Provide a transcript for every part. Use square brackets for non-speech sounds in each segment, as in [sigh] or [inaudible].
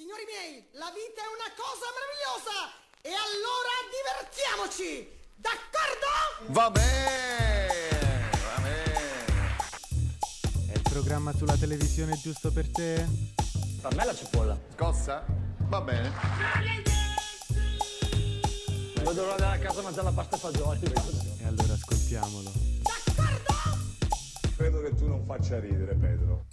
Signori miei, la vita è una cosa meravigliosa e allora divertiamoci! D'accordo? Va bene, va bene. È il programma sulla televisione giusto per te? Per me la cipolla. Scossa? Va bene. Dovrò andare a casa a mangiare la pasta e fagioli. E allora ascoltiamolo. Credo che tu non faccia ridere, Pedro.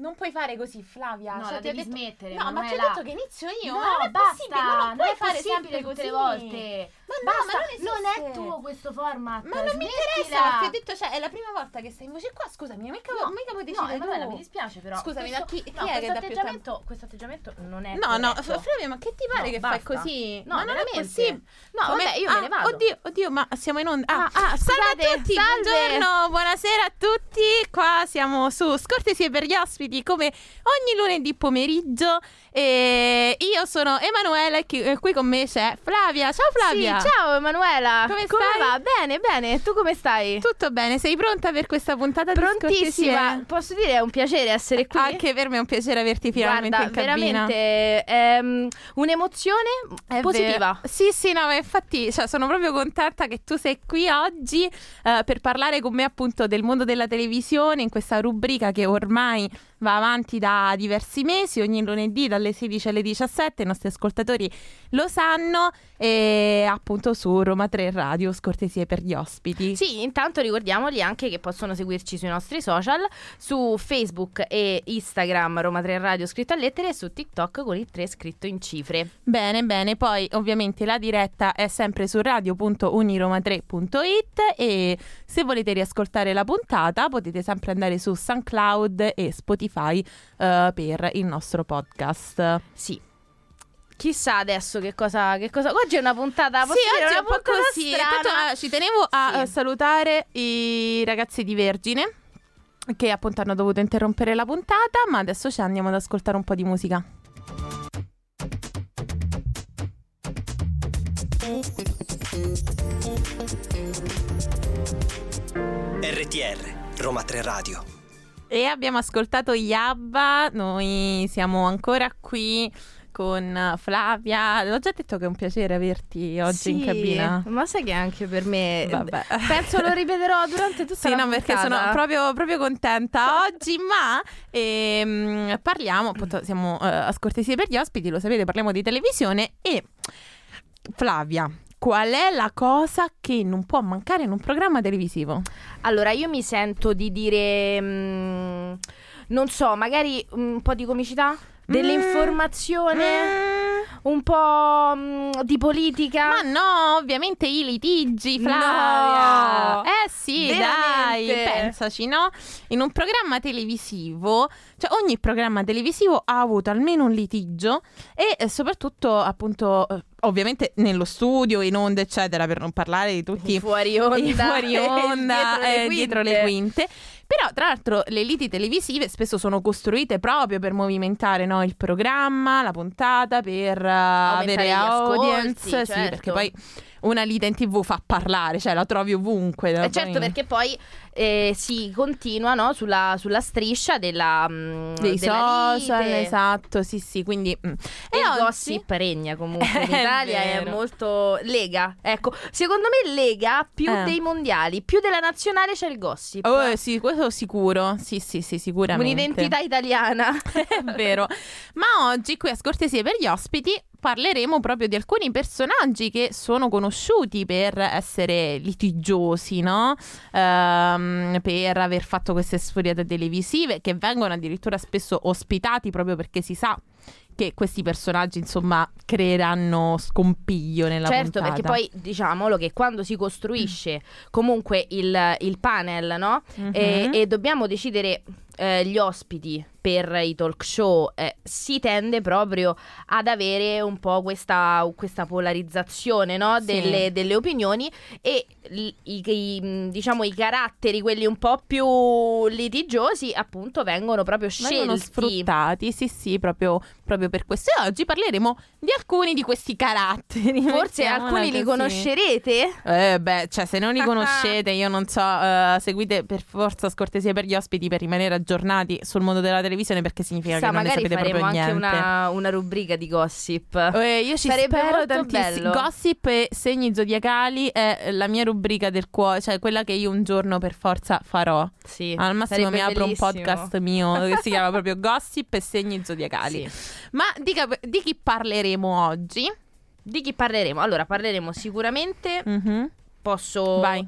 Non puoi fare così, Flavia. No, Cioè, la devi detto- smettere, No, ma ti ho detto che inizio io. No, ma non è basta, non non puoi è fare sempre tutte così. le volte. Ma no, Basta, ma non non è tuo questo format. Ma non mi interessa, perché ho detto, cioè, è la prima volta che stai in voce qua. Scusami, mica, No, mica puoi no, decidere Emanuela, tu. mi dispiace però. Scusami, questo, da chi- chi no, è che questo dà più atteggiamento, questo atteggiamento non è No, no, corretto. Flavia, ma che ti pare No, che fai basta. così? No, ma non è possibile. No, vabbè, io me ne Ah, vado. Oddio, oddio, ma siamo in onda. Ah, ah, salve a tutti, salve. buongiorno, buonasera a tutti. Qua siamo su Scortesie per gli ospiti come ogni lunedì pomeriggio. E io sono Emanuela e qui con me c'è Flavia. Ciao Flavia. Ciao Emanuela. Come stai? va? Bene, bene. Tu come stai? Tutto bene? Sei pronta per questa puntata di Prontissima. Posso dire, è un piacere essere qui. Anche per me è un piacere averti finalmente Guarda, in cabina. veramente ehm, un'emozione È positiva. vero. Sì, sì, no, ma infatti cioè, sono proprio contenta che tu sei qui oggi eh, per parlare con me appunto del mondo della televisione in questa rubrica che ormai va avanti da diversi mesi, ogni lunedì dalle 16 alle 17, i nostri ascoltatori lo sanno e appunto su Roma 3 Radio, scortesie per gli ospiti. Sì, intanto ricordiamoli anche che possono seguirci sui nostri social, su Facebook e Instagram Roma 3 Radio scritto a lettere e su TikTok con il 3 scritto in cifre. Bene, bene, poi ovviamente la diretta è sempre su radio.uniroma3.it e se volete riascoltare la puntata potete sempre andare su SoundCloud e Spotify eh, per il nostro podcast. Sì. Chissà adesso che cosa, che cosa... Oggi è una puntata, sì, oggi è una un po' puntata così. strana. Tanto, eh, ci tenevo a Sì. eh, salutare i ragazzi di Vergine che appunto hanno dovuto interrompere la puntata, ma adesso ci andiamo ad ascoltare un po' di musica. RTR, Roma 3 Radio. E abbiamo ascoltato Yabba, noi siamo ancora qui con Flavia. L'ho già detto che è un piacere averti oggi Sì, in cabina. Ma sai che anche per me... Vabbè. Penso lo ripeterò durante tutta Sì, la no, perché sono proprio, proprio contenta oggi, ma ehm, parliamo, appunto, siamo eh, a scortesie per gli ospiti, lo sapete, parliamo di televisione e Flavia, qual è la cosa che non può mancare in un programma televisivo? Allora, io mi sento di dire... mm, non so, magari un po' di comicità? Dell'informazione? Un po' mm, di politica? Ma no, ovviamente i litigi, No! Flavia. Eh sì, dai, Veramente? pensaci, no? In un programma televisivo, cioè ogni programma televisivo ha avuto almeno un litigio e eh, soprattutto appunto eh, ovviamente nello studio, in onda, eccetera, per non parlare di tutti I fuori onda, i fuori onda, dietro le eh, dietro le quinte. Però, tra l'altro, le liti televisive spesso sono costruite proprio per movimentare no, il programma, la puntata, per eh, avere gli ascolti, audience. Sì, certo. perché poi una lite in tv fa parlare, cioè la trovi ovunque. Eh, certo, perché poi eh, si continua no, sulla, sulla striscia della, mm, Dei della social, lite. esatto, sì, sì, quindi... mm. E il oggi- gossip regna comunque in [laughs] È Italia, è, molto lega. Ecco, secondo me lega più Eh. dei mondiali, più della nazionale c'è il gossip. Oh, eh, sì, questo sicuro. Sì, sì, sì, sicuramente. Un'identità italiana. [laughs] È vero. Ma oggi qui a Scortesie per gli ospiti parleremo proprio di alcuni personaggi che sono conosciuti per essere litigiosi, no? Ehm, per aver fatto queste sfuriate televisive che vengono addirittura spesso ospitati proprio perché si sa che questi personaggi, insomma, creeranno scompiglio nella certo, puntata. perché poi diciamolo che quando si costruisce comunque il, il panel, no? Mhm. e, e dobbiamo decidere eh, gli ospiti per i talk show, eh, si tende proprio ad avere un po' questa, questa polarizzazione no? Sì. delle, delle opinioni e i, i, mh, diciamo i caratteri, quelli un po' più litigiosi, appunto vengono proprio Vengono scelti. sfruttati, sì, sì, proprio, proprio per questo. E oggi parleremo di alcuni di questi caratteri. Forse alcuni li conoscerete? Eh beh, cioè se non li [laughs] conoscete, io non so, eh, seguite per forza scortesie per gli ospiti per rimanere aggiornati sul mondo della televisione televisione perché significa Sa, che non ne magari sapete faremo proprio anche niente. una, una rubrica di gossip. Eh, io ci Sarebbe spero tantissimo. Gossip e segni zodiacali è la mia rubrica del cuore, cioè quella che io un giorno per forza farò. Sì, Al massimo mi apro un bellissimo. podcast mio che si chiama proprio Gossip e segni zodiacali. Sì. Ma di, di chi parleremo oggi? Di chi parleremo? Allora, parleremo sicuramente. Mhm. Posso. Vai.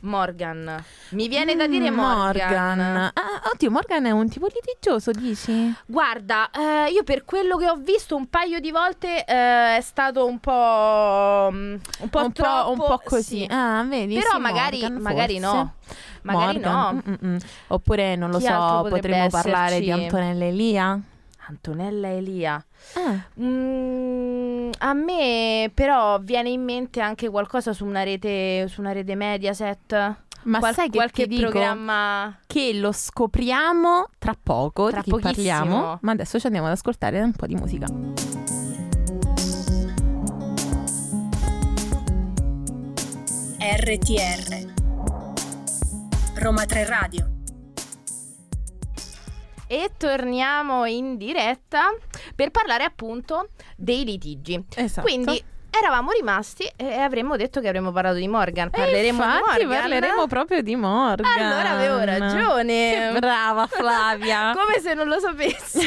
Morgan. Mi viene da dire Mm, Morgan. Ah, oddio, Morgan è un tipo litigioso, dici? Guarda, eh, io per quello che ho visto un paio di volte eh, è stato un po'. mm, Un po' un, troppo. po', un po' così. sì. Ah, vedi? Però sì, magari, Morgan, magari no. Magari Morgan, no. mm, mm, mm. Oppure, non lo Chi so, potremmo parlare di? Antonella Elia? Antonella Elia. Ah. Mm, a me però viene in mente anche qualcosa su una rete, su una rete Mediaset. Ma Qual- sai che qualche ti dico? programma Che lo scopriamo tra poco, Tra di chi pochissimo. parliamo. Ma adesso ci andiamo ad ascoltare un po' di musica. RTR Roma 3 Radio e torniamo in diretta per parlare appunto dei litigi. Esatto. Quindi eravamo rimasti e avremmo detto che avremmo parlato di Morgan. E Parleremo di infatti Morgan. parleremo proprio di Morgan. Allora avevo ragione. Che brava Flavia. [laughs] Come se non lo sapessi. [laughs]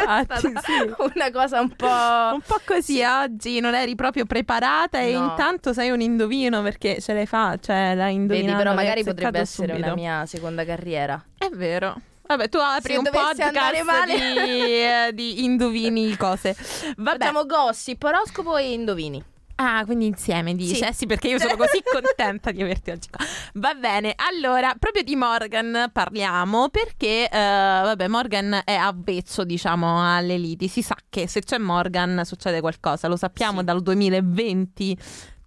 Infatti, sì. Una cosa un po'. Un po' così oggi non eri proprio preparata e No. intanto sei un indovino perché ce l'hai fatta, cioè l'hai Vedi, indovinato. però magari potrebbe essere subito. una mia seconda carriera. È vero. Vabbè, tu apri Se un podcast male. di, eh, di indovini cose. Vabbè. Facciamo gossip, oroscopo e indovini. Ah, quindi insieme dici? Sì. Eh sì, perché io sono così [laughs] contenta di averti oggi qua. Va bene, allora, proprio di Morgan parliamo perché, eh, vabbè, Morgan è avvezzo, diciamo, alle liti. Si sa che se c'è Morgan succede qualcosa, lo sappiamo Sì. dal 2020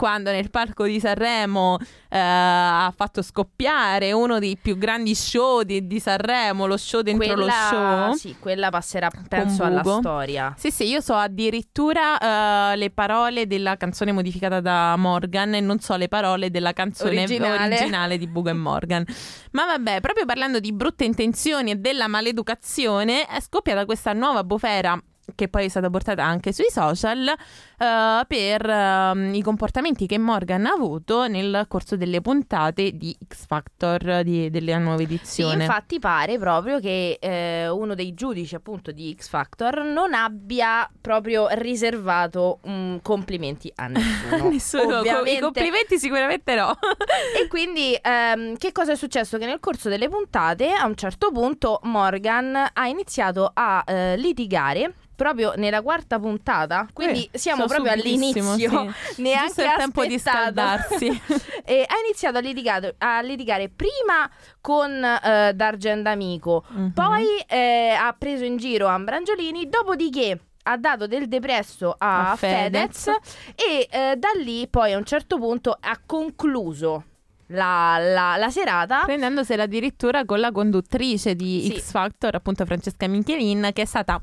quando nel palco di Sanremo eh, ha fatto scoppiare uno dei più grandi show di, di Sanremo, lo show dentro lo show. Sì, quella passerà, penso, alla storia. Sì, sì, io so addirittura eh, le parole della canzone modificata da Morgan e non so le parole della canzone Originale. originale, di Bugo e Morgan. Ma vabbè, proprio parlando di brutte intenzioni e della maleducazione, è scoppiata questa nuova bufera che poi è stata portata anche sui social eh, per ehm, i comportamenti che Morgan ha avuto nel corso delle puntate di X Factor di- della nuova Sì, edizione. infatti pare proprio che eh, uno dei giudici appunto di X Factor non abbia proprio riservato mm, complimenti a nessuno. [laughs] Nessuno, Ovviamente. i complimenti sicuramente no. [laughs] E quindi ehm, che cosa è successo? Che nel corso delle puntate a un certo punto Morgan ha iniziato a eh, litigare proprio nella quarta puntata, quindi Eh, siamo proprio all'inizio, sì. [laughs] neanche il tempo di scaldarsi. [laughs] e ha iniziato a litigare, a litigare prima con eh, Dargen D'Amico, Mhm. poi eh, ha preso in giro Ambrangiolini, dopodiché ha dato del depresso a, A Fedez. Fedez. e eh, da lì poi a un certo punto ha concluso la, la- la serata. Prendendosela addirittura con la conduttrice di Sì. X Factor, appunto Francesca Michelin, che è stata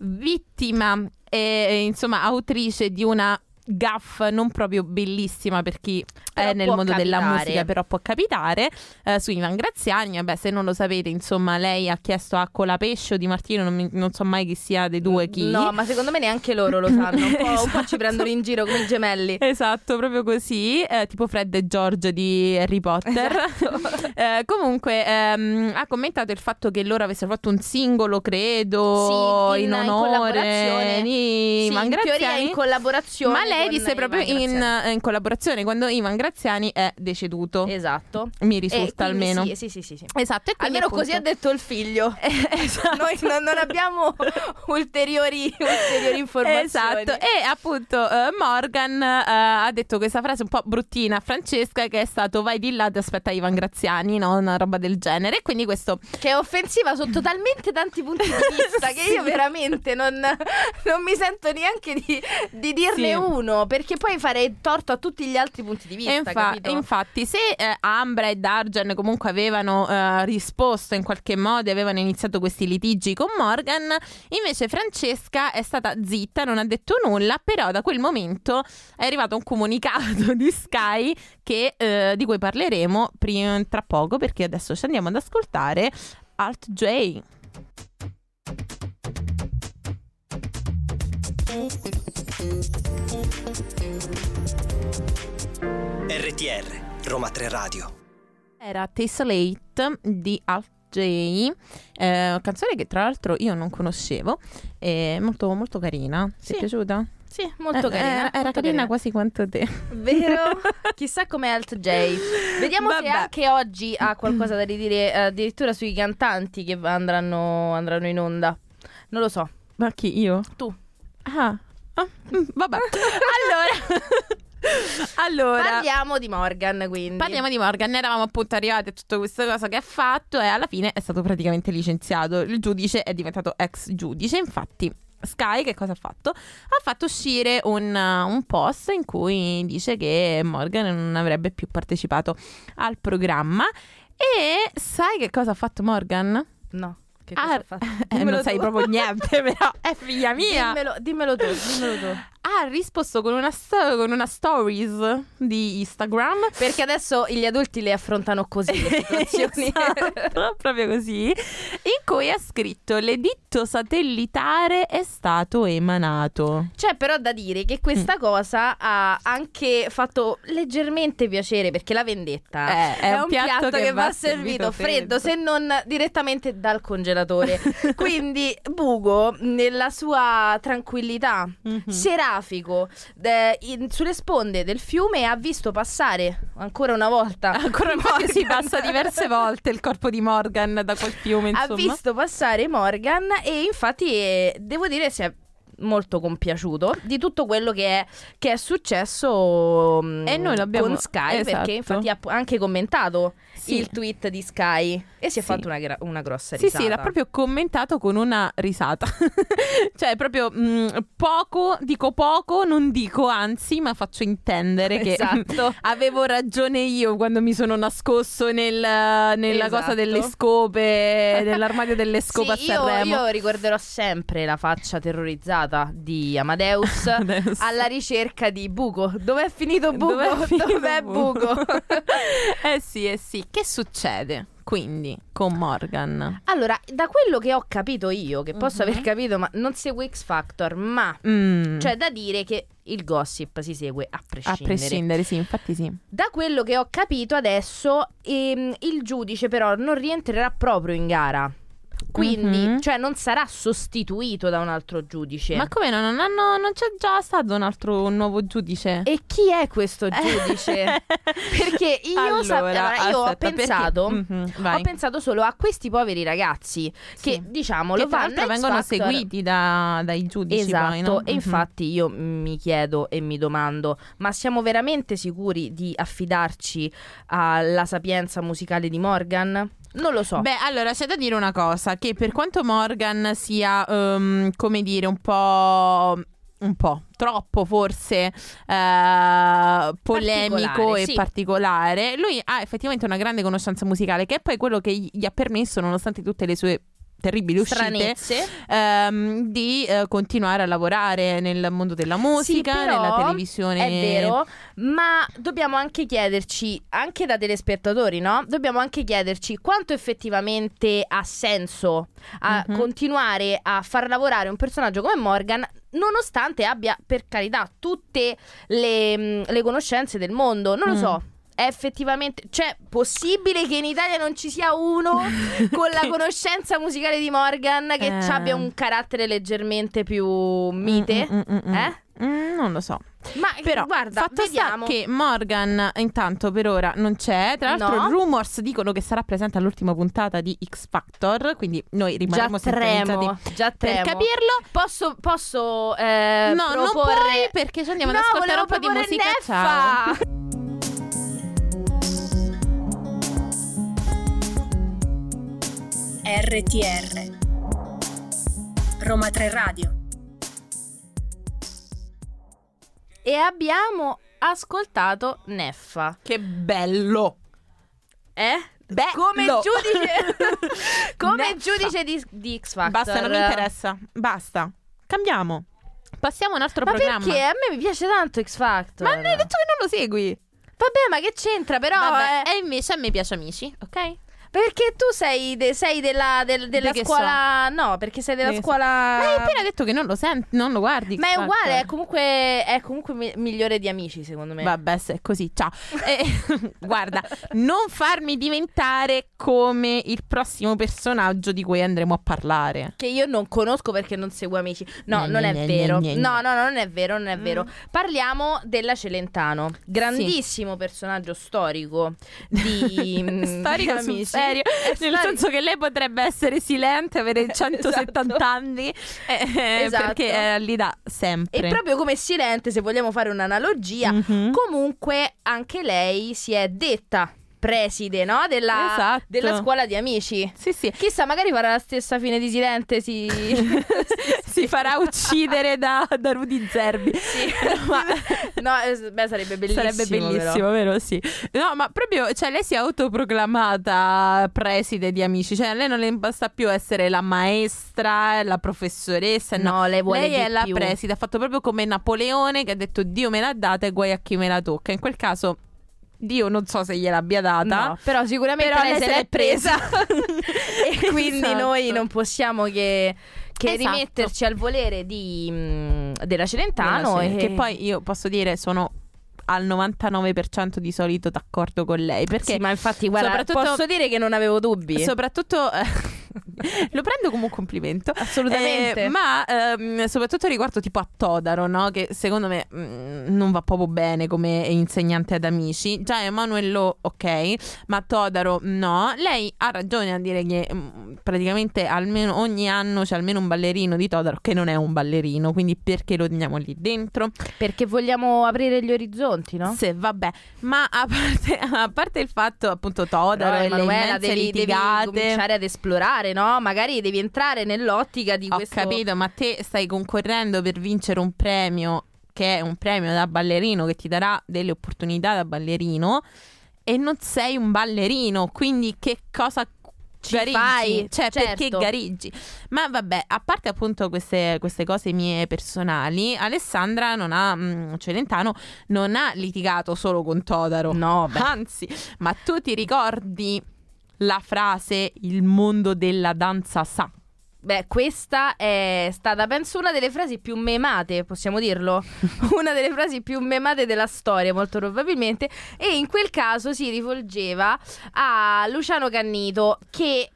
vittima e insomma autrice di una gaff non proprio bellissima per chi Però è nel mondo della capitare. musica, però può capitare, eh, su Ivan Graziani. Vabbè, se non lo sapete, insomma, lei ha chiesto a Colapescio di Martino, non, mi- non so mai chi sia dei due chi. No, ma secondo me neanche loro lo sanno. Un po', un po' ci [laughs] Esatto. prendono in giro come i gemelli. Esatto, proprio così, eh, tipo Fred e George di Harry Potter. [laughs] Eh, comunque ehm, ha commentato il fatto che loro avessero fatto un singolo, credo, Sì, in- in, in onore collaborazione. di Sì, Ivan in teoria Graziani. in collaborazione. Ma lei con disse proprio in, in collaborazione quando Ivan Graziani è deceduto. Esatto. Mi risulta almeno. Sì, sì, sì, sì, sì. Esatto, e Almeno così ha appunto- detto il figlio. [laughs] [laughs] esatto. Noi non, non abbiamo [laughs] ulteriori, ulteriori informazioni. Esatto, e appunto eh, Morgan eh, ha detto questa frase un po' bruttina a Francesca che è stato vai di là ti aspetta Ivan Graziani, no? una roba del genere. E quindi questo Che è offensiva sotto talmente tanti punti di vista che io Sì. veramente non, non mi sento neanche di, di dirne Sì. uno, perché poi farei torto a tutti gli altri punti di vista. E infa- infatti, se eh, Ambra e Dargen comunque avevano eh, risposto in qualche modo e avevano iniziato questi litigi con Morgan, invece Francesca è stata zitta, non ha detto nulla, però da quel momento è arrivato un comunicato [laughs] di Sky che, eh, di cui parleremo pri- tra poco perché adesso ci andiamo ad ascoltare Alt J. RTR, Roma 3 Radio. Era Tessellate di Alt J, eh, canzone che tra l'altro io non conoscevo, è molto, molto carina. Ti Sì. è piaciuta? Sì, molto Eh, carina. Era, era molto carina quasi quanto te. Vero? [laughs] Chissà com'è Alt J. Vediamo se Vabbè. anche oggi ha qualcosa da ridire eh, addirittura sui cantanti che andranno, andranno in onda. Non lo so. Ma chi, io? Tu. Ah, ah, mm, vabbè. [laughs] allora... [laughs] allora... Parliamo di Morgan, quindi. Parliamo di Morgan, eravamo appunto arrivati a tutta questa cosa che ha fatto e alla fine è stato praticamente licenziato. Il giudice è diventato ex giudice, infatti Sky che cosa ha fatto? Ha fatto uscire un, uh, un post in cui dice che Morgan non avrebbe più partecipato al programma e sai che cosa ha fatto Morgan? No. Che cosa fatto? [laughs] eh, non sai tu. proprio niente, [laughs] però è figlia mia. Dimmelo, dimmelo tu, dimmelo tu. Ha risposto con una, sto- con una stories di Instagram Perché adesso gli adulti le affrontano così le [laughs] situazioni. Esatto, proprio così, in cui ha scritto l'editto satellitare è stato emanato. C'è però da dire che questa Mm. cosa ha anche fatto leggermente piacere perché la vendetta Eh, è un piatto che va servito servito freddo, freddo. se non direttamente dal congelatore. [laughs] Quindi Bugo, nella sua tranquillità, Mhm. serafico, eh, in- sulle sponde del fiume ha visto passare ancora una volta. [laughs] Ancora una volta si passa diverse volte il corpo di Morgan da quel fiume, ha insomma. visto passare Morgan e infatti eh, devo dire si è molto compiaciuto di tutto quello che è, che è successo mm, E noi l'abbiamo- con Sky esatto. perché infatti ha anche commentato Sì. il tweet di Sky e si è Sì. fatto una, gra- una grossa Sì, risata sì, l'ha proprio commentato con una risata. [laughs] cioè, proprio mm, poco, dico poco, non dico anzi, ma faccio intendere che Esatto. [laughs] avevo ragione io quando mi sono nascosto nel- nella Esatto. cosa delle scope, [laughs] nell'armadio delle scope Sì, a io, Sanremo. io ricorderò sempre la faccia terrorizzata di [laughs] Amadeus, alla ricerca di Buco. Dov'è finito Buco? Dov'è finito Dov'è Buco? [laughs] Buco? [laughs] eh sì, eh sì. Che succede quindi con Morgan? allora, da quello che ho capito io, che posso Mhm. aver capito, ma non seguo X Factor, ma Mm, C'è da dire che il gossip si segue a a prescindere. prescindere, sì, infatti sì. Da quello che ho capito adesso, ehm, il giudice però non rientrerà proprio in gara. Quindi, Mhm. cioè, non sarà sostituito da un altro giudice. Ma come no? Non, hanno, non c'è già stato un altro un nuovo giudice? E chi è questo [laughs] giudice? perché io, sap- allora, io ho aspetta, perché- pensato. Mhm, vai. Ho pensato solo a questi poveri ragazzi che Sì. diciamo che lo X vengono Factor- seguiti da- dai giudici Esatto, poi, no? e Mhm. infatti io mi chiedo e mi domando, ma siamo veramente sicuri di affidarci alla sapienza musicale di Morgan? Non lo so. Beh, allora c'è da dire una cosa: che per quanto Morgan sia, ehm, come dire, un po'. Un po' troppo forse eh, polemico Particolare, e sì. particolare. Lui ha effettivamente una grande conoscenza musicale, che è poi quello che gli ha permesso, nonostante tutte le sue terribili uscite, ehm, di eh, continuare a lavorare nel mondo della musica, Sì, nella televisione. È vero, ma dobbiamo anche chiederci, anche da telespettatori, no? Dobbiamo anche chiederci quanto effettivamente ha senso a Mhm. continuare a far lavorare un personaggio come Morgan, nonostante abbia, per carità, tutte le, mm, le conoscenze del mondo. Non lo Mm. so. È effettivamente, cioè, possibile che in Italia non ci sia uno [laughs] con la conoscenza musicale di Morgan che Eh. abbia un carattere leggermente più mite? Mm, mm, mm, mm. Eh? Mm, non lo so. Ma Però, guarda, fatto vediamo. sta che Morgan intanto per ora non c'è. Tra l'altro, No. rumors dicono che sarà presente all'ultima puntata di X Factor. Quindi noi già rimarremo tremo, già per tremo. capirlo. Posso, posso eh, no, non proporre... puoi perché ci andiamo No, ad ascoltare un po' di musica. Neffa! Ciao. [laughs] RTR Roma 3 Radio E abbiamo ascoltato Neffa. Che bello! Eh? Bello! Come giudice [laughs] Come Neffa. giudice di, di X Factor. Basta, non mi interessa. Basta. Cambiamo. Passiamo a un altro Ma programma. perché? A me mi piace tanto X Factor. Ma hai detto che non lo segui. Vabbè, ma che c'entra però? Vabbè, eh? e invece a me piace Amici, ok? Perché tu sei, de- sei della, del- della Di che scuola. No, perché sei della Di che scuola. Ma hai appena detto che non lo senti, non lo guardi. Ma è X uguale, è comunque, è comunque mi- migliore di amici, secondo me. Vabbè, se è così, ciao. Eh, [laughs] guarda, non farmi diventare come il prossimo personaggio di cui andremo a parlare. Che io non conosco perché non seguo amici. No, Gne, non è gne, vero. gne, gne, No, gne. no, no, non è vero, non è Mm. vero. Parliamo della Celentano, grandissimo personaggio storico di [laughs] mm, Storico di sul. Serio, nel senso che lei potrebbe essere silente, avere 170 [laughs] Esatto. anni, eh, Esatto. perché è lì da sempre. E proprio come Silente, se vogliamo fare un'analogia, Mhm. comunque anche lei si è detta preside, no? Della, Esatto. della scuola di amici. Sì, sì. Chissà, magari farà la stessa fine di Silente, si... [laughs] [laughs] si farà uccidere da, da Rudy Zerbi. Sì. [laughs] Ma- no, eh, beh, sarebbe bellissimo. Sarebbe bellissimo, vero? Sì. No, ma proprio, cioè, lei si è autoproclamata preside di amici. Cioè, a lei non le basta più essere la maestra, la professoressa. No, No, lei vuole lei è la più. preside. Ha fatto proprio come Napoleone che ha detto Dio me l'ha data e guai a chi me la tocca. In quel caso, Dio non so se gliel'abbia data. No, però sicuramente Però lei, se l'è presa. [laughs] e quindi Esatto. noi non possiamo che, che Esatto. rimetterci al volere di, mm, della Celentano. Della e... Che poi io posso dire sono al 99% di solito d'accordo con lei. Perché Sì, ma infatti, guarda, soprattutto- posso dire che non avevo dubbi. Soprattutto eh, [laughs] lo prendo come un complimento. Assolutamente. Eh, ma ehm, soprattutto riguardo tipo a Todaro, no? Che secondo me mm, non va proprio bene come insegnante ad amici. Già Emanuello, ok, ma Todaro no. Lei ha ragione a dire che mm, praticamente almeno ogni anno c'è almeno un ballerino di Todaro che non è un ballerino, quindi perché lo teniamo lì dentro? Perché vogliamo aprire gli orizzonti, no? Sì, vabbè, ma a parte, [laughs] a parte il fatto appunto Todaro Però, e le Emanuela, immense devi, devi litigate cominciare ad esplorare, no? Magari devi entrare nell'ottica di Ho questo. capito, ma te stai concorrendo per vincere un premio che è un premio da ballerino che ti darà delle opportunità da ballerino e non sei un ballerino, quindi che cosa Ci gariggi? fai? Cioè, Certo. perché gariggi? Ma vabbè, a parte appunto queste, queste cose mie personali, Alessandra non ha, mm, Celentano, non ha litigato solo con Todaro. No, beh. Anzi, ma tu ti ricordi la frase il mondo della danza sa? Beh, questa è stata, penso, una delle frasi più memate, possiamo dirlo? [laughs] una delle frasi più memate della storia, molto probabilmente. E in quel caso si rivolgeva a Luciano Cannito, che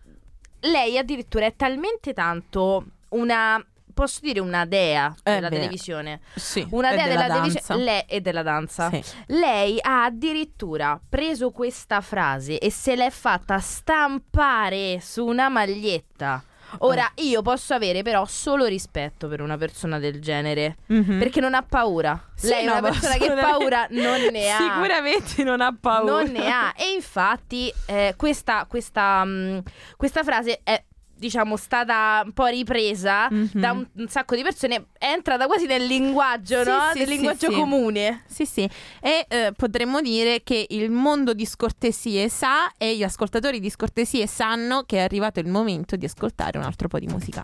lei addirittura è talmente tanto una. Posso dire una dea Eh, della beh. televisione? Sì, Una dea della della televisione lei e della danza. Sì. Lei ha addirittura preso questa frase e se l'è fatta stampare su una maglietta. Ora, io posso avere però solo rispetto per una persona del genere. Mhm. Perché non ha paura. Sì, Lei è una persona che paura non ne ha. Sicuramente non ha paura. Non ne ha. E infatti eh, questa, questa, mh, questa frase è diciamo stata un po' ripresa Mhm. da un, un sacco di persone è entrata quasi nel linguaggio Sì, no? sì, nel sì, linguaggio sì. comune Sì, sì. E eh, potremmo dire che il mondo di scortesie sa e gli ascoltatori di scortesie sanno che è arrivato il momento di ascoltare un altro po' di musica.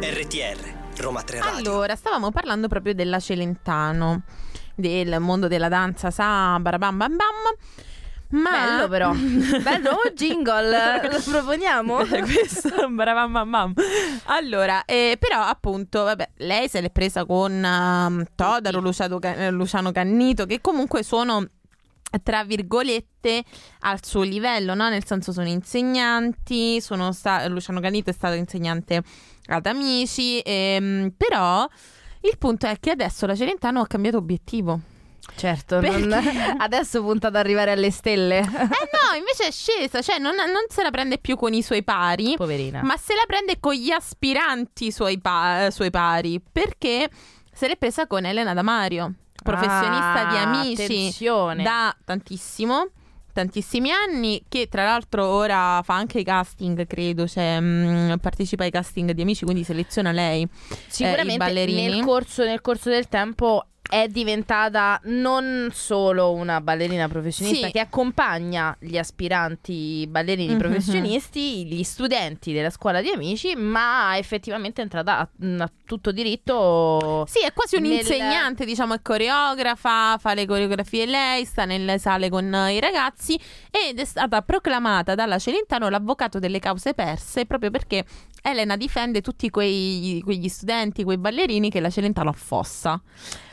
RTR, Roma 3 Radio. Allora, stavamo parlando proprio della Celentano, del mondo della danza, sa, barabam bam bam. Ma... bello però [laughs] [laughs] bello oh, jingle lo proponiamo [laughs] Questo bravam bam bam. Allora, eh, però appunto, vabbè, lei se l'è presa con ehm, Todaro, Luciano, eh, Luciano Cannito, che comunque sono tra virgolette al suo livello, no? Nel senso sono insegnanti, sono sta- Luciano Cannito è stato insegnante ad amici, ehm, però il punto è che adesso la Celentano ha cambiato obiettivo. certo non- [laughs] adesso punta ad arrivare alle stelle Eh no, invece è scesa, cioè non, non se la prende più con i suoi pari, poverina ma se la prende con gli aspiranti suoi, pa- suoi pari, perché se l'è presa con Elena Damario, professionista Ah, di amici attenzione. da tantissimo. Tantissimi anni, che tra l'altro ora fa anche i casting, credo, cioè mh, partecipa ai casting di amici, quindi seleziona lei. sicuramente i ballerini. nel corso, nel corso del tempo è diventata non solo una ballerina professionista Sì. che accompagna gli aspiranti ballerini Mhm. professionisti, gli studenti della scuola di amici, ma effettivamente è entrata a, a tutto diritto. Sì, è quasi un Nel- diciamo, è coreografa, fa le coreografie lei, sta nelle sale con i ragazzi ed è stata proclamata dalla Celentano l'avvocato delle cause perse proprio perché Elena difende tutti quei, quegli studenti, quei ballerini che la Celentano affossa.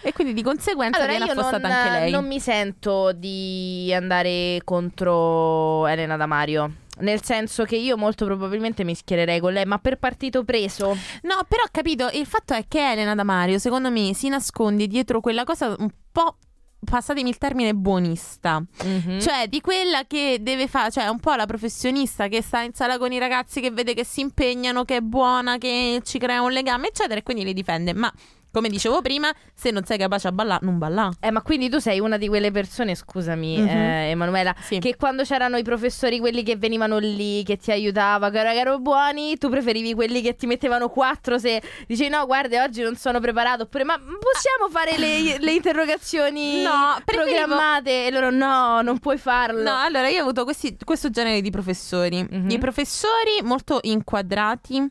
E quindi di conseguenza Allora, viene io non, affossata anche lei. non mi sento di andare contro Elena Damario. Nel senso che io molto probabilmente mi schiererei con lei, ma per partito preso. No, però ho capito, il fatto è che Elena Damario, secondo me, si nasconde dietro quella cosa un po', passatemi il termine, buonista. Mhm. Cioè, di quella che deve fare, cioè un po' la professionista che sta in sala con i ragazzi, che vede che si impegnano, che è buona, che ci crea un legame, eccetera, e quindi li difende. Ma, come dicevo prima, se non sei capace a ballare, non ballà. Eh, ma quindi tu sei una di quelle persone, scusami, Mhm. eh, Emanuela, Sì. che quando c'erano i professori, quelli che venivano lì, che ti aiutavano, che erano- buoni, tu preferivi quelli che ti mettevano quattro se dicevi no, guarda, oggi non sono preparato, oppure ma possiamo fare le, le interrogazioni [laughs] No, preferivo- programmate? E loro no, non puoi farlo. No, allora io ho avuto questi- questo genere di professori. Mhm. I professori molto inquadrati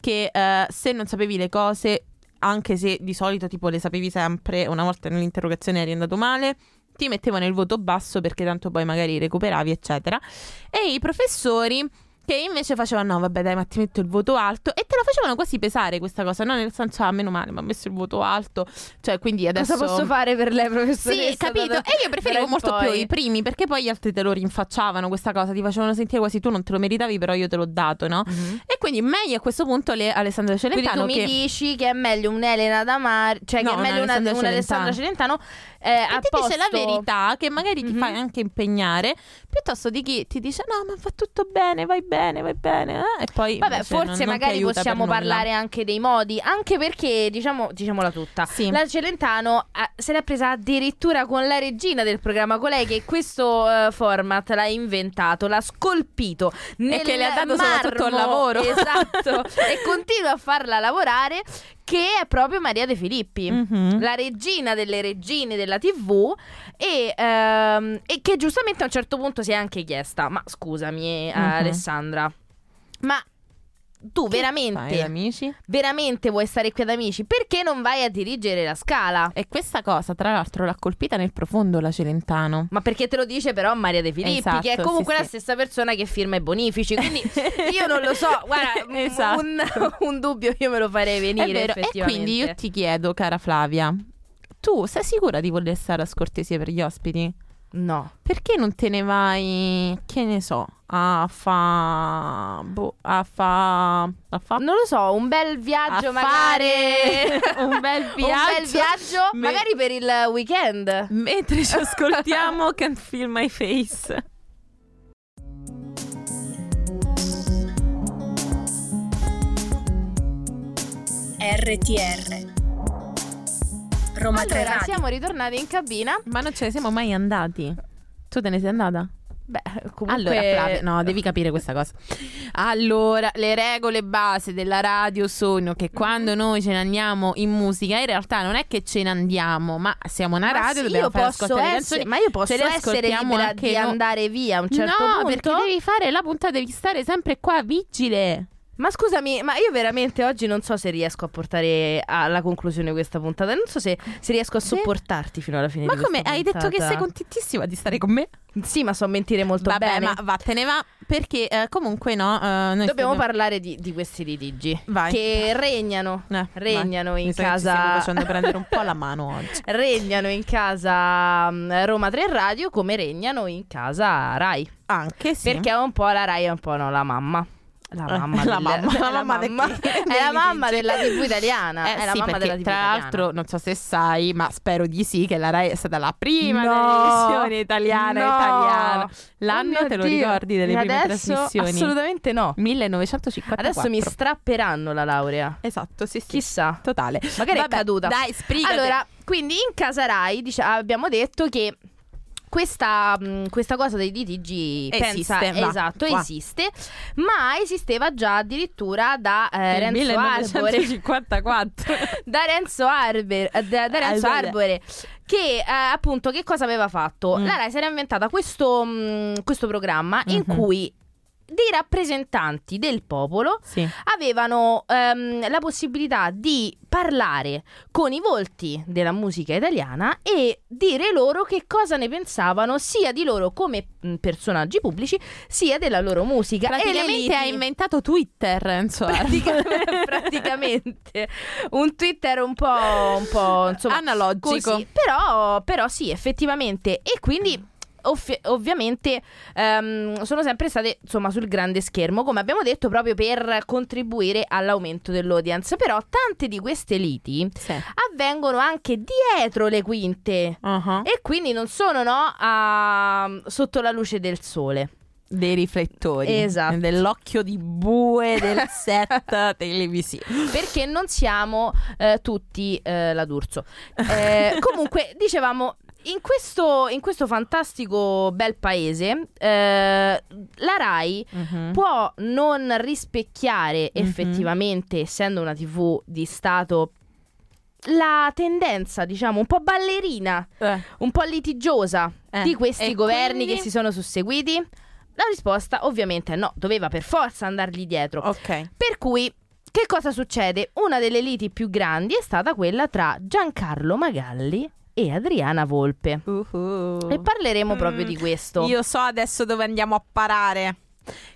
che eh, se non sapevi le cose, anche se di solito tipo le sapevi sempre, una volta nell'interrogazione eri andato male, ti mettevano il voto basso perché tanto poi magari recuperavi, eccetera. E i professori che invece facevano no, vabbè, dai, ma ti metto il voto alto e la facevano quasi pesare questa cosa, no? Nel senso, ah, meno male, mi ha messo il voto alto. Cioè, quindi adesso Cosa posso fare per lei, professoressa? sì, capito. Da- E io preferivo molto poi? più i primi perché poi gli altri te lo rinfacciavano questa cosa, ti facevano sentire quasi tu non te lo meritavi, però io te l'ho dato, no? Mhm. E quindi meglio a questo punto le Alessandra Quindi Celentano tu mi che dici che è meglio un'Elena Damar, cioè No, che è meglio una, un'Alessandra un'Alessandra Celentano eh, a ti dice la posto- verità, che magari ti Mhm. fai anche impegnare, piuttosto di chi ti dice no, ma fa tutto bene, vai bene, vai bene, eh? e poi Vabbè, forse non- non magari per possiamo parlare anche dei modi, anche perché, diciamo, diciamola tutta, Sì. la Celentano eh, se l'è presa addirittura con la regina del programma, colei che questo eh, format l'ha inventato, l'ha scolpito nel che le ha dato soprattutto il marmo, lavoro. Esatto, [laughs] e continua a farla lavorare, che è proprio Maria De Filippi. Mhm. La regina delle regine della TV e, ehm, e che giustamente a un certo punto si è anche chiesta: Ma scusami, eh, Mhm. Alessandra, ma tu veramente, veramente vuoi stare qui ad amici? Perché non vai a dirigere la scala? E questa cosa, tra l'altro, l'ha colpita nel profondo la Celentano. Ma perché te lo dice però Maria De Filippi, Esatto, che è comunque sì, la sì. stessa persona che firma i bonifici. Quindi [laughs] io non lo so, guarda, un- [laughs] Esatto. un, un dubbio io me lo farei venire. E quindi io ti chiedo, cara Flavia, tu sei sicura di voler stare a scortesia per gli ospiti? No. Perché non te ne vai, che ne so, a fa... boh, a fa... a fa... Non lo so, un bel viaggio a magari. [laughs] fare [laughs] un bel viaggio. Un bel viaggio, Me- magari per il weekend. Mentre ci ascoltiamo [laughs] Can't Feel My Face. RTR Roma 3 Allora, Radio siamo ritornati in cabina. Ma non ce ne siamo mai andati. Tu te ne sei andata? Beh, comunque Allora, Flavia, no, devi capire questa cosa. Allora, le regole base della radio sono che quando noi ce ne andiamo in musica, in realtà non è che ce ne andiamo, ma siamo una Ma radio, sì, dobbiamo posso ascoltare le essere, canzoni. ma io posso essere libera di noi. andare via a un certo no, punto. perché devi fare la puntata, devi stare sempre qua vigile. Ma scusami, ma io veramente oggi non so se riesco a portare alla conclusione questa puntata. Non so se, se riesco a sopportarti fino alla fine Ma come hai detto che sei contentissima di stare con me? Sì, ma so mentire molto Vabbè, bene. ma vattene va perché eh, comunque no, eh, Dobbiamo stiamo- parlare di, di questi litigi Vai. che regnano, Eh, regnano vai. in Mi che casa stiamo facendo prendere un po' la mano oggi. [laughs] regnano in casa mm, Roma 3 Radio come regnano in casa Rai. Anche sì. Perché è un po' la Rai, è un po' no, la mamma. La Eh, mamma, la del- mamma, [laughs] la la mamma è la mamma della TV italiana. Eh è la sì, mamma della TV tra l'altro non so se sai, ma spero di sì che la Rai è stata la prima No. televisione italiana No. italiana. Oh L'anno mio te lo Dio. ricordi delle E prime adesso, trasmissioni? Assolutamente no. 1954. Adesso mi strapperanno la laurea. Esatto, sì, sì. Chissà. Totale. Magari Vabbè, è caduta. Dai, sbrigati. Allora, quindi in casa Rai dice- abbiamo detto che questa, mh, questa cosa dei litigi Esiste, pensa, esatto, qua. esiste, ma esisteva già addirittura da eh, Renzo Arbore. 1954. [laughs] da Renzo, Arber, eh, da, da Renzo Arbore. Che eh, appunto che cosa aveva fatto? Mm. La Rai si era inventata questo, mh, questo programma in Mhm. cui dei rappresentanti del popolo sì. avevano ehm, la possibilità di parlare con i volti della musica italiana e dire loro che cosa ne pensavano sia di loro come personaggi pubblici sia della loro musica. Praticamente liti- ha inventato Twitter, Renzo Pratica- Arbore. [laughs] praticamente un Twitter un po', un po' insomma Analogico. così. Però, però sì, effettivamente. E quindi. Ovvi- ovviamente ehm, sono sempre state insomma sul grande schermo come abbiamo detto proprio per contribuire all'aumento dell'audience però tante di queste liti Sì. avvengono anche dietro le quinte Uh-huh. e quindi non sono no a- sotto la luce del sole Dei riflettori. Esatto. Dell'occhio di bue del set [laughs] televisivo. perché non siamo eh, tutti eh, la D'Urso. Eh, comunque, dicevamo. In questo, in questo fantastico bel paese, eh, la Rai Mhm. può non rispecchiare Mhm. effettivamente, essendo una TV di Stato, la tendenza, diciamo, un po' ballerina, Eh. un po' litigiosa Eh, di questi e governi quindi? che si sono susseguiti? La risposta ovviamente è no, doveva per forza andargli dietro. Ok. Per cui, che cosa succede? Una delle liti più grandi è stata quella tra Giancarlo Magalli e Adriana Volpe. Uh-huh. E parleremo Mm, proprio di questo. Io so adesso dove andiamo a parare.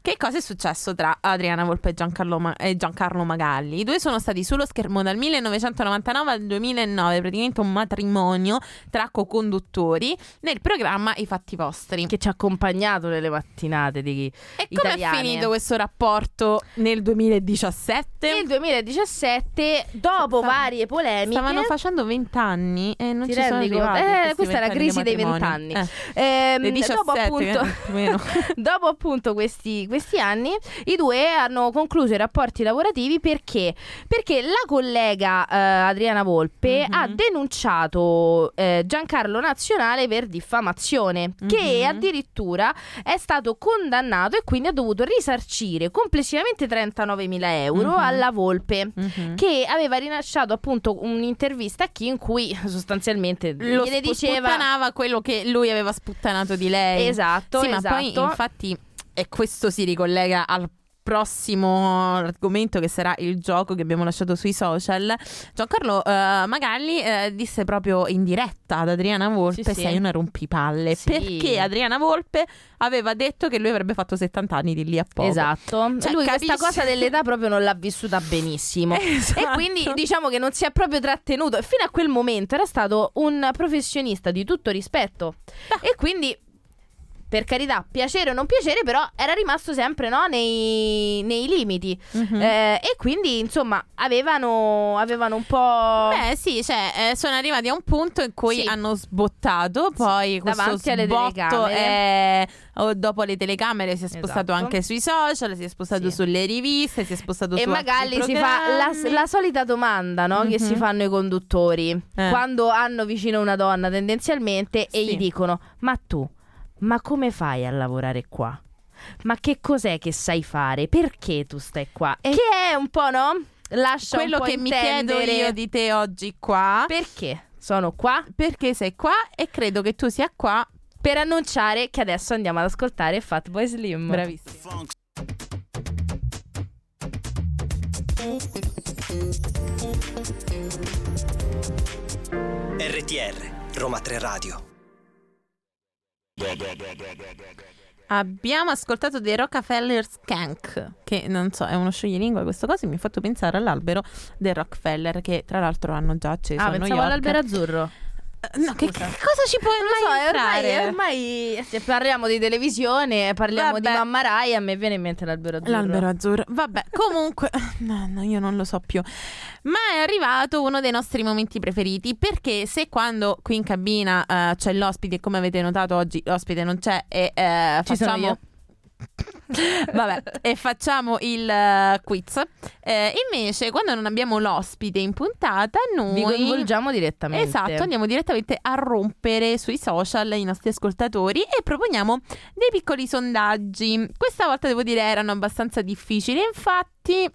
Che cosa è successo tra Adriana Volpe e Giancarlo, Ma- e Giancarlo Magalli? I due sono stati sullo schermo dal 1999 al 2009, praticamente un matrimonio tra co-conduttori nel programma I Fatti Vostri. Che ci ha accompagnato nelle mattinate di e come è finito questo rapporto nel 2017? Nel 2017, dopo Sta- varie polemiche, Stavano facendo 20 anni e non Ti ci sono arrivati. Eh, questa è la 20 crisi dei matrimonio. 20 anni. Eh, 17, dopo appunto, eh, [laughs] dopo appunto questi, questi anni, i due hanno concluso i rapporti lavorativi perché? Perché la collega eh, Adriana Volpe Mhm. ha denunciato eh, Giancarlo Nazionale per diffamazione, che Mhm. addirittura è stato condannato e quindi ha dovuto risarcire complessivamente 39.000 euro Mhm. alla Volpe Mhm. che aveva rilasciato appunto un'intervista a chi in cui sostanzialmente lo gliene spu- diceva sputtanava quello che lui aveva sputtanato di lei. esatto, Sì, esatto. ma poi infatti e questo si ricollega al prossimo argomento che sarà il gioco che abbiamo lasciato sui social. Giancarlo eh, Magalli eh, disse proprio in diretta ad Adriana Volpe: Sì, sì. Sei una rompipalle. Sì. Perché Adriana Volpe aveva detto che lui avrebbe fatto 70 anni di lì a poco. Esatto, Cioè, lui capisci? questa cosa dell'età proprio non l'ha vissuta benissimo. [laughs] Esatto. E quindi diciamo che non si è proprio trattenuto. Fino a quel momento era stato un professionista di tutto rispetto. E quindi, per carità, piacere o non piacere, però era rimasto sempre no, nei, nei limiti. Mhm. Eh, e quindi, insomma, avevano, avevano un po'. Beh, sì, cioè, eh, sono arrivati a un punto in cui Sì. hanno sbottato. Poi questo davanti alle sbotto è- dopo le telecamere si è spostato Esatto. anche sui social, si è spostato Sì. sulle riviste, si è spostato E su magari si fa la, la solita domanda no, che Mhm. si fanno i conduttori Eh. quando hanno vicino una donna tendenzialmente e Sì. gli dicono ma tu, ma come fai a lavorare qua? Ma che cos'è che sai fare? Perché tu stai qua? E- Che è un po' no? Lascia Quello un po' che mi chiedo intendere io di te oggi qua. Perché sono qua? Perché sei qua e credo che tu sia qua. Per annunciare che adesso andiamo ad ascoltare Fatboy Slim Bravissimo. RTR, Roma 3 Radio. Abbiamo ascoltato dei Rockefeller Skank, che non so, è uno scioglilingua questo cosa, mi ha fatto pensare all'albero del Rockefeller, che tra l'altro hanno già acceso Ah, a New pensavo York. all'albero azzurro No, che, che cosa ci può Non lo so, mai eh, ormai, entrare? ormai se parliamo di televisione, parliamo Vabbè. di Mamma Rai, a me viene in mente l'albero azzurro. L'albero azzurro. Vabbè, [laughs] comunque, no, no, io non lo so più. Ma è arrivato uno dei nostri momenti preferiti. Perché se quando qui in cabina eh, c'è l'ospite, e come avete notato oggi l'ospite non c'è, e eh, Ci sono facciamo. Vabbè, e facciamo il eh, quiz. Eh, invece, quando non abbiamo l'ospite in puntata, noi. Vi coinvolgiamo direttamente. Esatto, andiamo direttamente a rompere sui social i nostri ascoltatori e proponiamo dei piccoli sondaggi. Questa volta devo dire erano abbastanza difficili, infatti.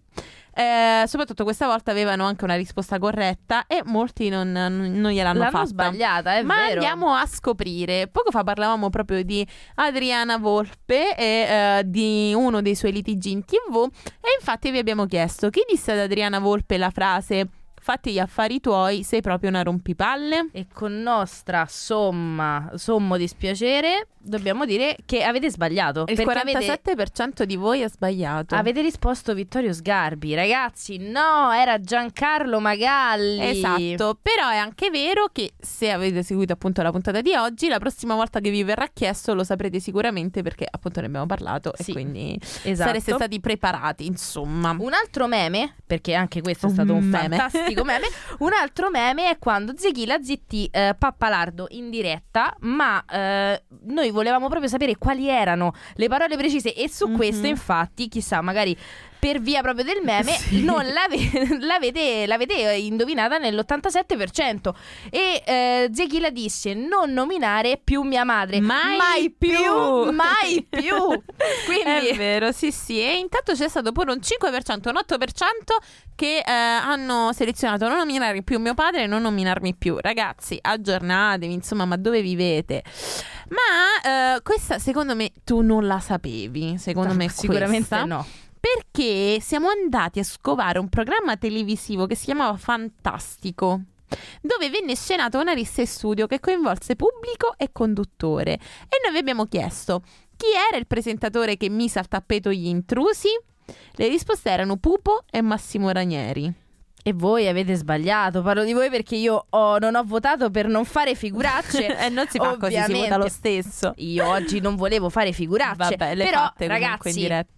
Eh, soprattutto questa volta avevano anche una risposta corretta e molti non, non- gliel'hanno L'hanno fatta. sbagliata, è Ma vero. andiamo a scoprire. Poco fa parlavamo proprio di Adriana Volpe e eh, di uno dei suoi litigi in tv. E infatti vi abbiamo chiesto chi disse ad Adriana Volpe la frase Fatti gli affari tuoi, sei proprio una rompipalle? E con nostra somma, sommo dispiacere, dobbiamo dire che avete sbagliato. Il perché avete, 47% di voi ha sbagliato. avete risposto Vittorio Sgarbi. Ragazzi, no, era Giancarlo Magalli. Esatto, però è anche vero che se avete seguito appunto la puntata di oggi, la prossima volta che vi verrà chiesto lo saprete sicuramente perché appunto ne abbiamo parlato Sì, e quindi Esatto. sareste stati preparati, insomma. Un altro meme, perché anche questo è Un stato un meme. fantastico meme. Un altro meme è quando Zechila zittì eh, Pappalardo in diretta, ma eh, noi volevamo proprio sapere quali erano le parole precise e su Mhm. questo infatti, chissà, magari per via proprio del meme, [laughs] Sì. non l'ave- l'avete, [laughs] l'avete indovinata nell'87%. E eh, Zechila disse non nominare più mia madre. Mai più. mai [laughs] più. Quindi È vero, sì, sì. E intanto c'è stato pure un 5%, un 8% che eh, hanno selezionato non nominare più mio padre e non nominarmi più. Ragazzi, aggiornatevi, insomma, ma dove vivete? Ma eh, questa, secondo me, tu non la sapevi. Secondo me, sicuramente questa. no. Perché siamo andati a scovare un programma televisivo che si chiamava Fantastico. Dove venne scenato una rissa in studio che coinvolse pubblico e conduttore. E noi vi abbiamo chiesto chi era il presentatore che mise al tappeto gli intrusi? Le risposte erano Pupo e Massimo Ranieri. E voi avete sbagliato, parlo di voi perché io ho- non ho votato per non fare figuracce. [laughs] e non si fa così, si Ovviamente. vota lo stesso. Io oggi non volevo fare figuracce, Vabbè, le però ragazzi, in diretta.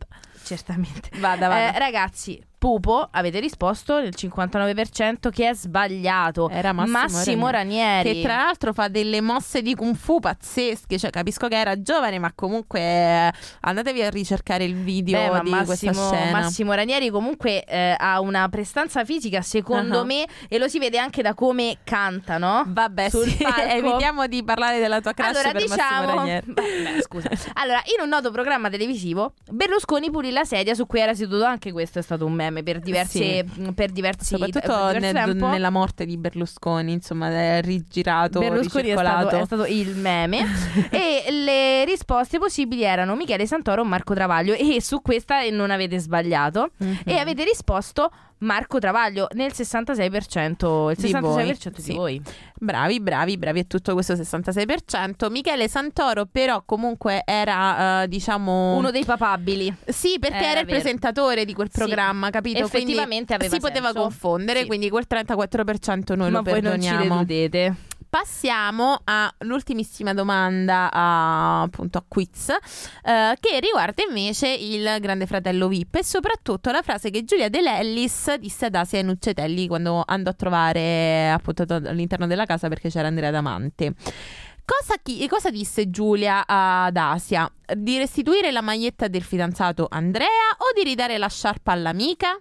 Certamente. Vada, vada. Eh, ragazzi, Pupo, avete risposto nel 59% che è sbagliato. Era Massimo Ranieri. Che tra l'altro fa delle mosse di kung fu pazzesche. Cioè, capisco che era giovane, ma comunque eh, andatevi a ricercare il video Beh, di questa Massimo, scena. Massimo Ranieri comunque eh, ha una prestanza fisica secondo Uh-huh. me e lo si vede anche da come canta, no? Vabbè, Sul sì, [laughs] evitiamo di parlare della tua crush allora per Massimo diciamo Ranieri. [laughs] Beh, scusa allora in un noto programma televisivo Berlusconi pulì la sedia su cui era seduto anche questo è stato un meme per diverse per diversi Soprattutto per nel- nella morte di Berlusconi, insomma, è rigirato, Berlusconi è stato, è stato il meme. [laughs] E le risposte possibili erano Michele Santoro o Marco Travaglio. E su questa non avete sbagliato. Mhm. e avete risposto Marco Travaglio nel 66% il Di 66% voi, di sì. voi Bravi, bravi, bravi, è tutto questo 66%. Michele Santoro però comunque era, eh, diciamo... uno dei papabili Sì, perché Era era il vero. presentatore di quel Sì, programma, capito? effettivamente quindi aveva si poteva senso. confondere, Sì. quindi quel 34% noi ma lo voi non ci perdoniamo. deludete Passiamo all'ultimissima domanda a, appunto a quiz eh, che riguarda invece il Grande Fratello VIP e soprattutto la frase che Giulia De Lellis disse ad Asia Nuccetelli quando andò a trovare appunto all'interno della casa perché c'era Andrea Damante. Cosa, chi- cosa disse Giulia ad Asia? Di restituire la maglietta del fidanzato Andrea o di ridare la sciarpa all'amica?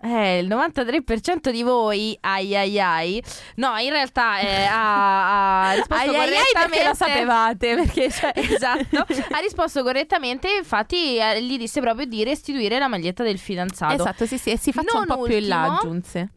Eh, il 93% di voi, ai ai ai, no, in realtà eh, ha, ha [laughs] risposto Ai ai ai correttamente. perché lo sapevate, perché cioè... [laughs] Esatto, ha risposto correttamente, infatti eh, gli disse proprio di restituire la maglietta del fidanzato. Esatto, sì, sì, e si faccia Non un po' più in là, ultimo- aggiunse.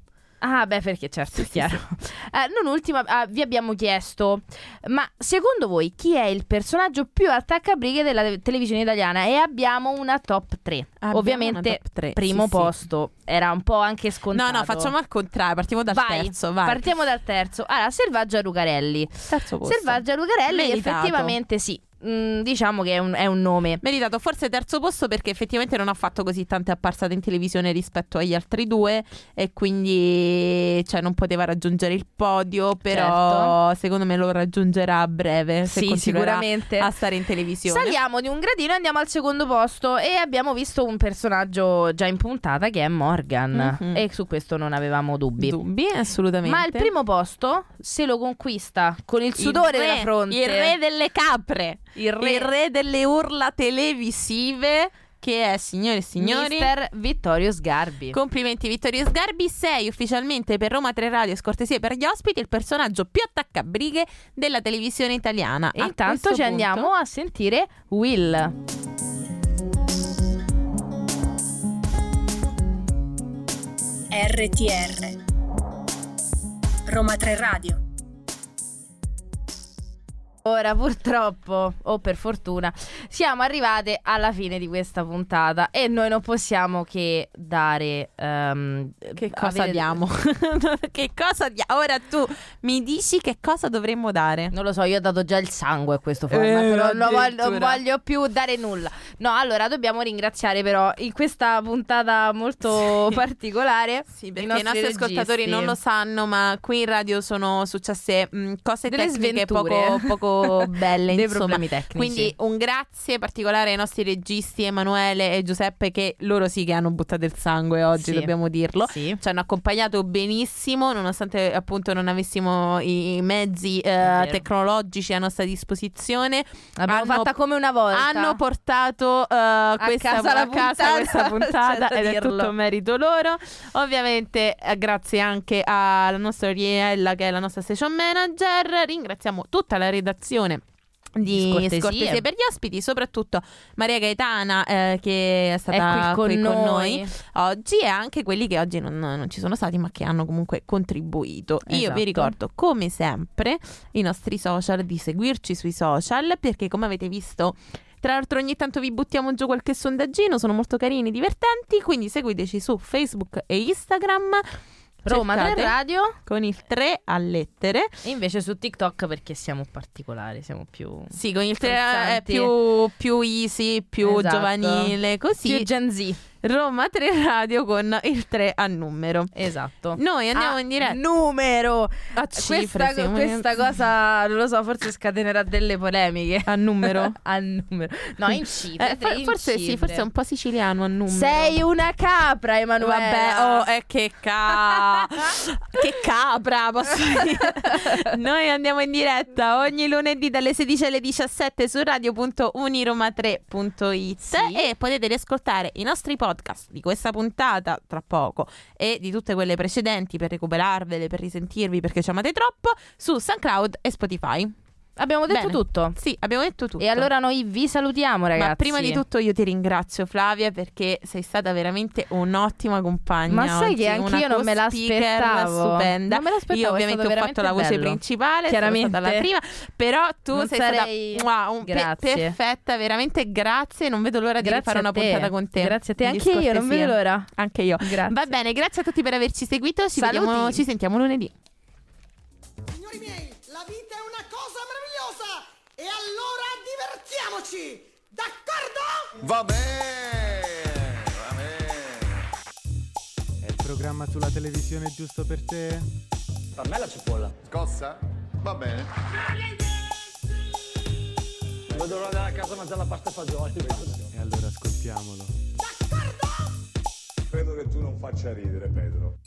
Ah, beh, perché certo, è chiaro. [laughs] Eh, non ultima, ah, vi abbiamo chiesto, ma secondo voi chi è il personaggio più attaccabrighe della te- televisione italiana? E abbiamo una top 3. Abbiamo Ovviamente, top tre, primo sì, sì. posto, era un po' anche scontato. No, no, facciamo al contrario, partiamo dal vai, terzo, vai. Partiamo dal terzo. Allora, Selvaggia Lucarelli. terzo posto. Selvaggia Lucarelli, Meritato. effettivamente sì. Mm, diciamo che è un, è un nome. Meritato forse terzo posto perché effettivamente non ha fatto così tante apparsate in televisione rispetto agli altri due e quindi cioè, non poteva raggiungere il podio, però secondo me lo raggiungerà a breve se Sì, sicuramente. a stare in televisione. Saliamo di un gradino e andiamo al secondo posto e abbiamo visto un personaggio già in puntata che è Morgan Mhm. e su questo non avevamo dubbi. Dubbi, assolutamente. Ma il primo posto se lo conquista con il sudore re, della fronte. Il re delle capre. Il re, il re delle urla televisive, che è, signore e signori... Mister Vittorio Sgarbi. Complimenti Vittorio Sgarbi, sei ufficialmente per Roma 3 Radio e scortesie per gli ospiti il personaggio più attaccabrighe della televisione italiana. e A intanto ci punto- andiamo a sentire Will. RTR Roma 3 Radio Ora purtroppo, o per fortuna, siamo arrivate alla fine di questa puntata e noi non possiamo che dare... ehm, Che cosa avere- diamo? [laughs] che cosa diamo? Ora tu mi dici che cosa dovremmo dare? Non lo so, io ho dato già il sangue a questo format, Eh, non, voglio, non voglio più dare nulla. No, allora dobbiamo ringraziare però in questa puntata molto Sì. particolare Sì, perché i nostri, registi. ascoltatori non lo sanno, ma qui in radio sono successe mh, cose Delle tecniche sventure. poco, poco belle, Dei insomma. problemi tecnici. Quindi un grazie particolare ai nostri registi Emanuele e Giuseppe che loro sì che hanno buttato il sangue oggi, Sì. dobbiamo dirlo. Sì. Ci hanno accompagnato benissimo, nonostante appunto non avessimo i mezzi eh, tecnologici a nostra disposizione. L'abbiamo Hanno- fatta come una volta. Hanno portato eh, questa, casa la a casa puntata, questa puntata [laughs] ed è dirlo. tutto merito loro. Ovviamente eh, grazie anche alla nostra Oriella che è la nostra station manager. Ringraziamo tutta la redazione. Di Scortesie. scortesie. per gli ospiti, soprattutto Maria Gaetana eh, che è stata È qui con noi. oggi e anche quelli che oggi non, non ci sono stati ma che hanno comunque contribuito. Io Esatto. vi ricordo come sempre i nostri social, di seguirci sui social perché come avete visto tra l'altro ogni tanto vi buttiamo giù qualche sondaggino, sono molto carini, divertenti, quindi seguiteci su Facebook e Instagram. Roma 3 Cercate Radio con il 3 a lettere. e invece su TikTok perché siamo particolari, siamo più... Sì, con il 3 è più, più easy, più Esatto. giovanile, così. Più Gen Z. Roma 3 Radio con il 3 a numero. Esatto. Noi andiamo Ah, in diretta Numero! a cifre, questa, sì, questa cosa, non lo so, forse scatenerà delle polemiche. a numero. [laughs] a numero. No, in cifre. Eh, for- in forse sì, cifre. forse è un po' siciliano a numero. Sei una capra, Emanuele. Vabbè, oh, eh, che ca... [laughs] che capra, posso [laughs] dire. Noi andiamo in diretta ogni lunedì dalle 16 alle 17 su radio.uniroma3.it Sì. e potete riascoltare i nostri podcast di questa puntata tra poco e di tutte quelle precedenti per recuperarvele, per risentirvi perché ci amate troppo su SoundCloud e Spotify. Abbiamo detto Bene. tutto. Sì, abbiamo detto tutto. E allora noi vi salutiamo, ragazzi. Ma prima di tutto io ti ringrazio Flavia perché sei stata veramente un'ottima compagna. Ma sai oggi, che anch'io non me l'aspettavo. stupenda. Non me l'aspettavo, Io ovviamente ho fatto la voce bello. principale, Chiaramente. la prima, però tu Non sei sarei- stata wow, un pe- perfetta, veramente grazie, non vedo l'ora di Grazie fare a una puntata con te. Grazie a te, Di anche io, non vedo l'ora. Anche io. Grazie. Va bene, grazie a tutti per averci seguito, ci vediamo, ci sentiamo lunedì. Signori miei, la vita è una cosa meravigliosa! E allora divertiamoci! D'accordo? Va bene, va bene. È il programma sulla televisione giusto per te? Per me la cipolla. Scossa? Va bene. L'ora di andare a casa a mangiare la pasta e fagioli. E allora ascoltiamolo. D'accordo? Credo che tu non faccia ridere, Pedro.